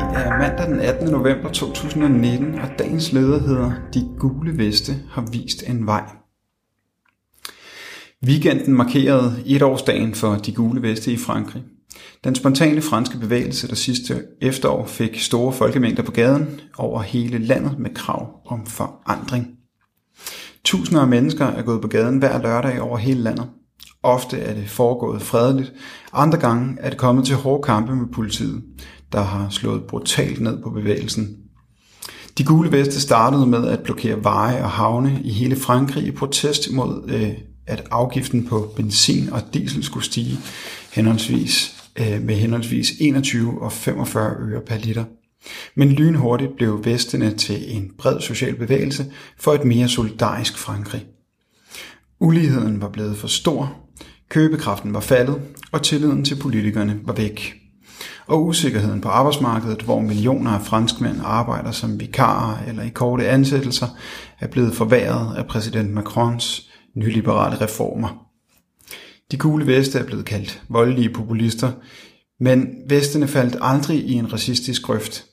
fredag den 18. november 2019, og dagens leder hedder De gule veste har vist en vej. Weekenden markerede etårsdagen for De gule veste i Frankrig. Den spontane franske bevægelse, der sidste efterår fik store folkemængder på gaden over hele landet med krav om forandring. Tusinder af mennesker er gået på gaden hver lørdag over hele landet. Ofte er det foregået fredeligt, andre gange er det kommet til hårde kampe med politiet, der har slået brutalt ned på bevægelsen. De gule veste startede med at blokere veje og havne i hele Frankrig i protest mod, øh, at afgiften på benzin og diesel skulle stige henholdsvis, øh, med henholdsvis 21 og 45 øre per liter. Men lynhurtigt blev vestene til en bred social bevægelse for et mere solidarisk Frankrig. Uligheden var blevet for stor, købekraften var faldet, og tilliden til politikerne var væk. Og usikkerheden på arbejdsmarkedet, hvor millioner af franskmænd arbejder som vikarer eller i korte ansættelser, er blevet forværret af præsident Macrons nyliberale reformer. De gule veste er blevet kaldt voldelige populister, men vestene faldt aldrig i en racistisk grøft.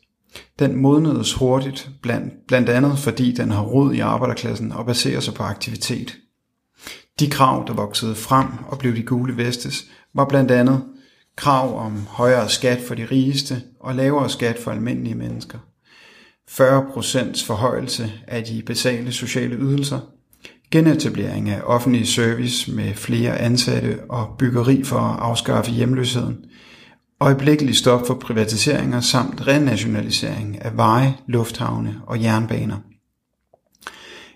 Den modnedes hurtigt, blandt, blandt andet fordi den har rod i arbejderklassen og baserer sig på aktivitet. De krav, der voksede frem og blev de gule vestes, var blandt andet krav om højere skat for de rigeste og lavere skat for almindelige mennesker. 40% forhøjelse af de basale sociale ydelser, genetablering af offentlig service med flere ansatte og byggeri for at afskaffe hjemløsheden, øjeblikkelig stop for privatiseringer samt renationalisering af veje, lufthavne og jernbaner.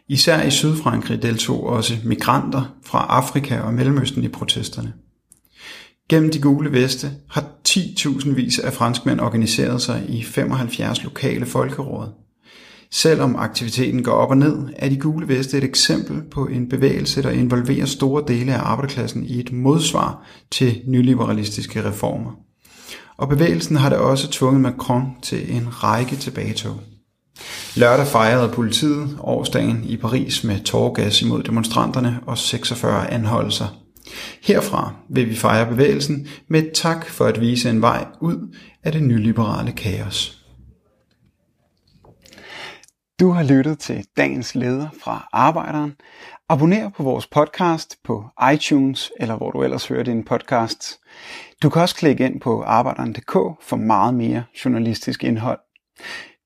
Især i Sydfrankrig deltog også migranter fra Afrika og Mellemøsten i protesterne. Gennem de gule veste har 10.000 vis af franskmænd organiseret sig i 75 lokale folkeråd. Selvom aktiviteten går op og ned, er de gule veste et eksempel på en bevægelse, der involverer store dele af arbejderklassen i et modsvar til nyliberalistiske reformer. Og bevægelsen har da også tvunget Macron til en række tilbagetog. Lørdag fejrede politiet årsdagen i Paris med tårgas imod demonstranterne og 46 anholdelser. Herfra vil vi fejre bevægelsen med et tak for at vise en vej ud af det nyliberale kaos. Du har lyttet til dagens leder fra Arbejderen. Abonner på vores podcast på iTunes eller hvor du ellers hører din podcast. Du kan også klikke ind på arbejderen.dk for meget mere journalistisk indhold.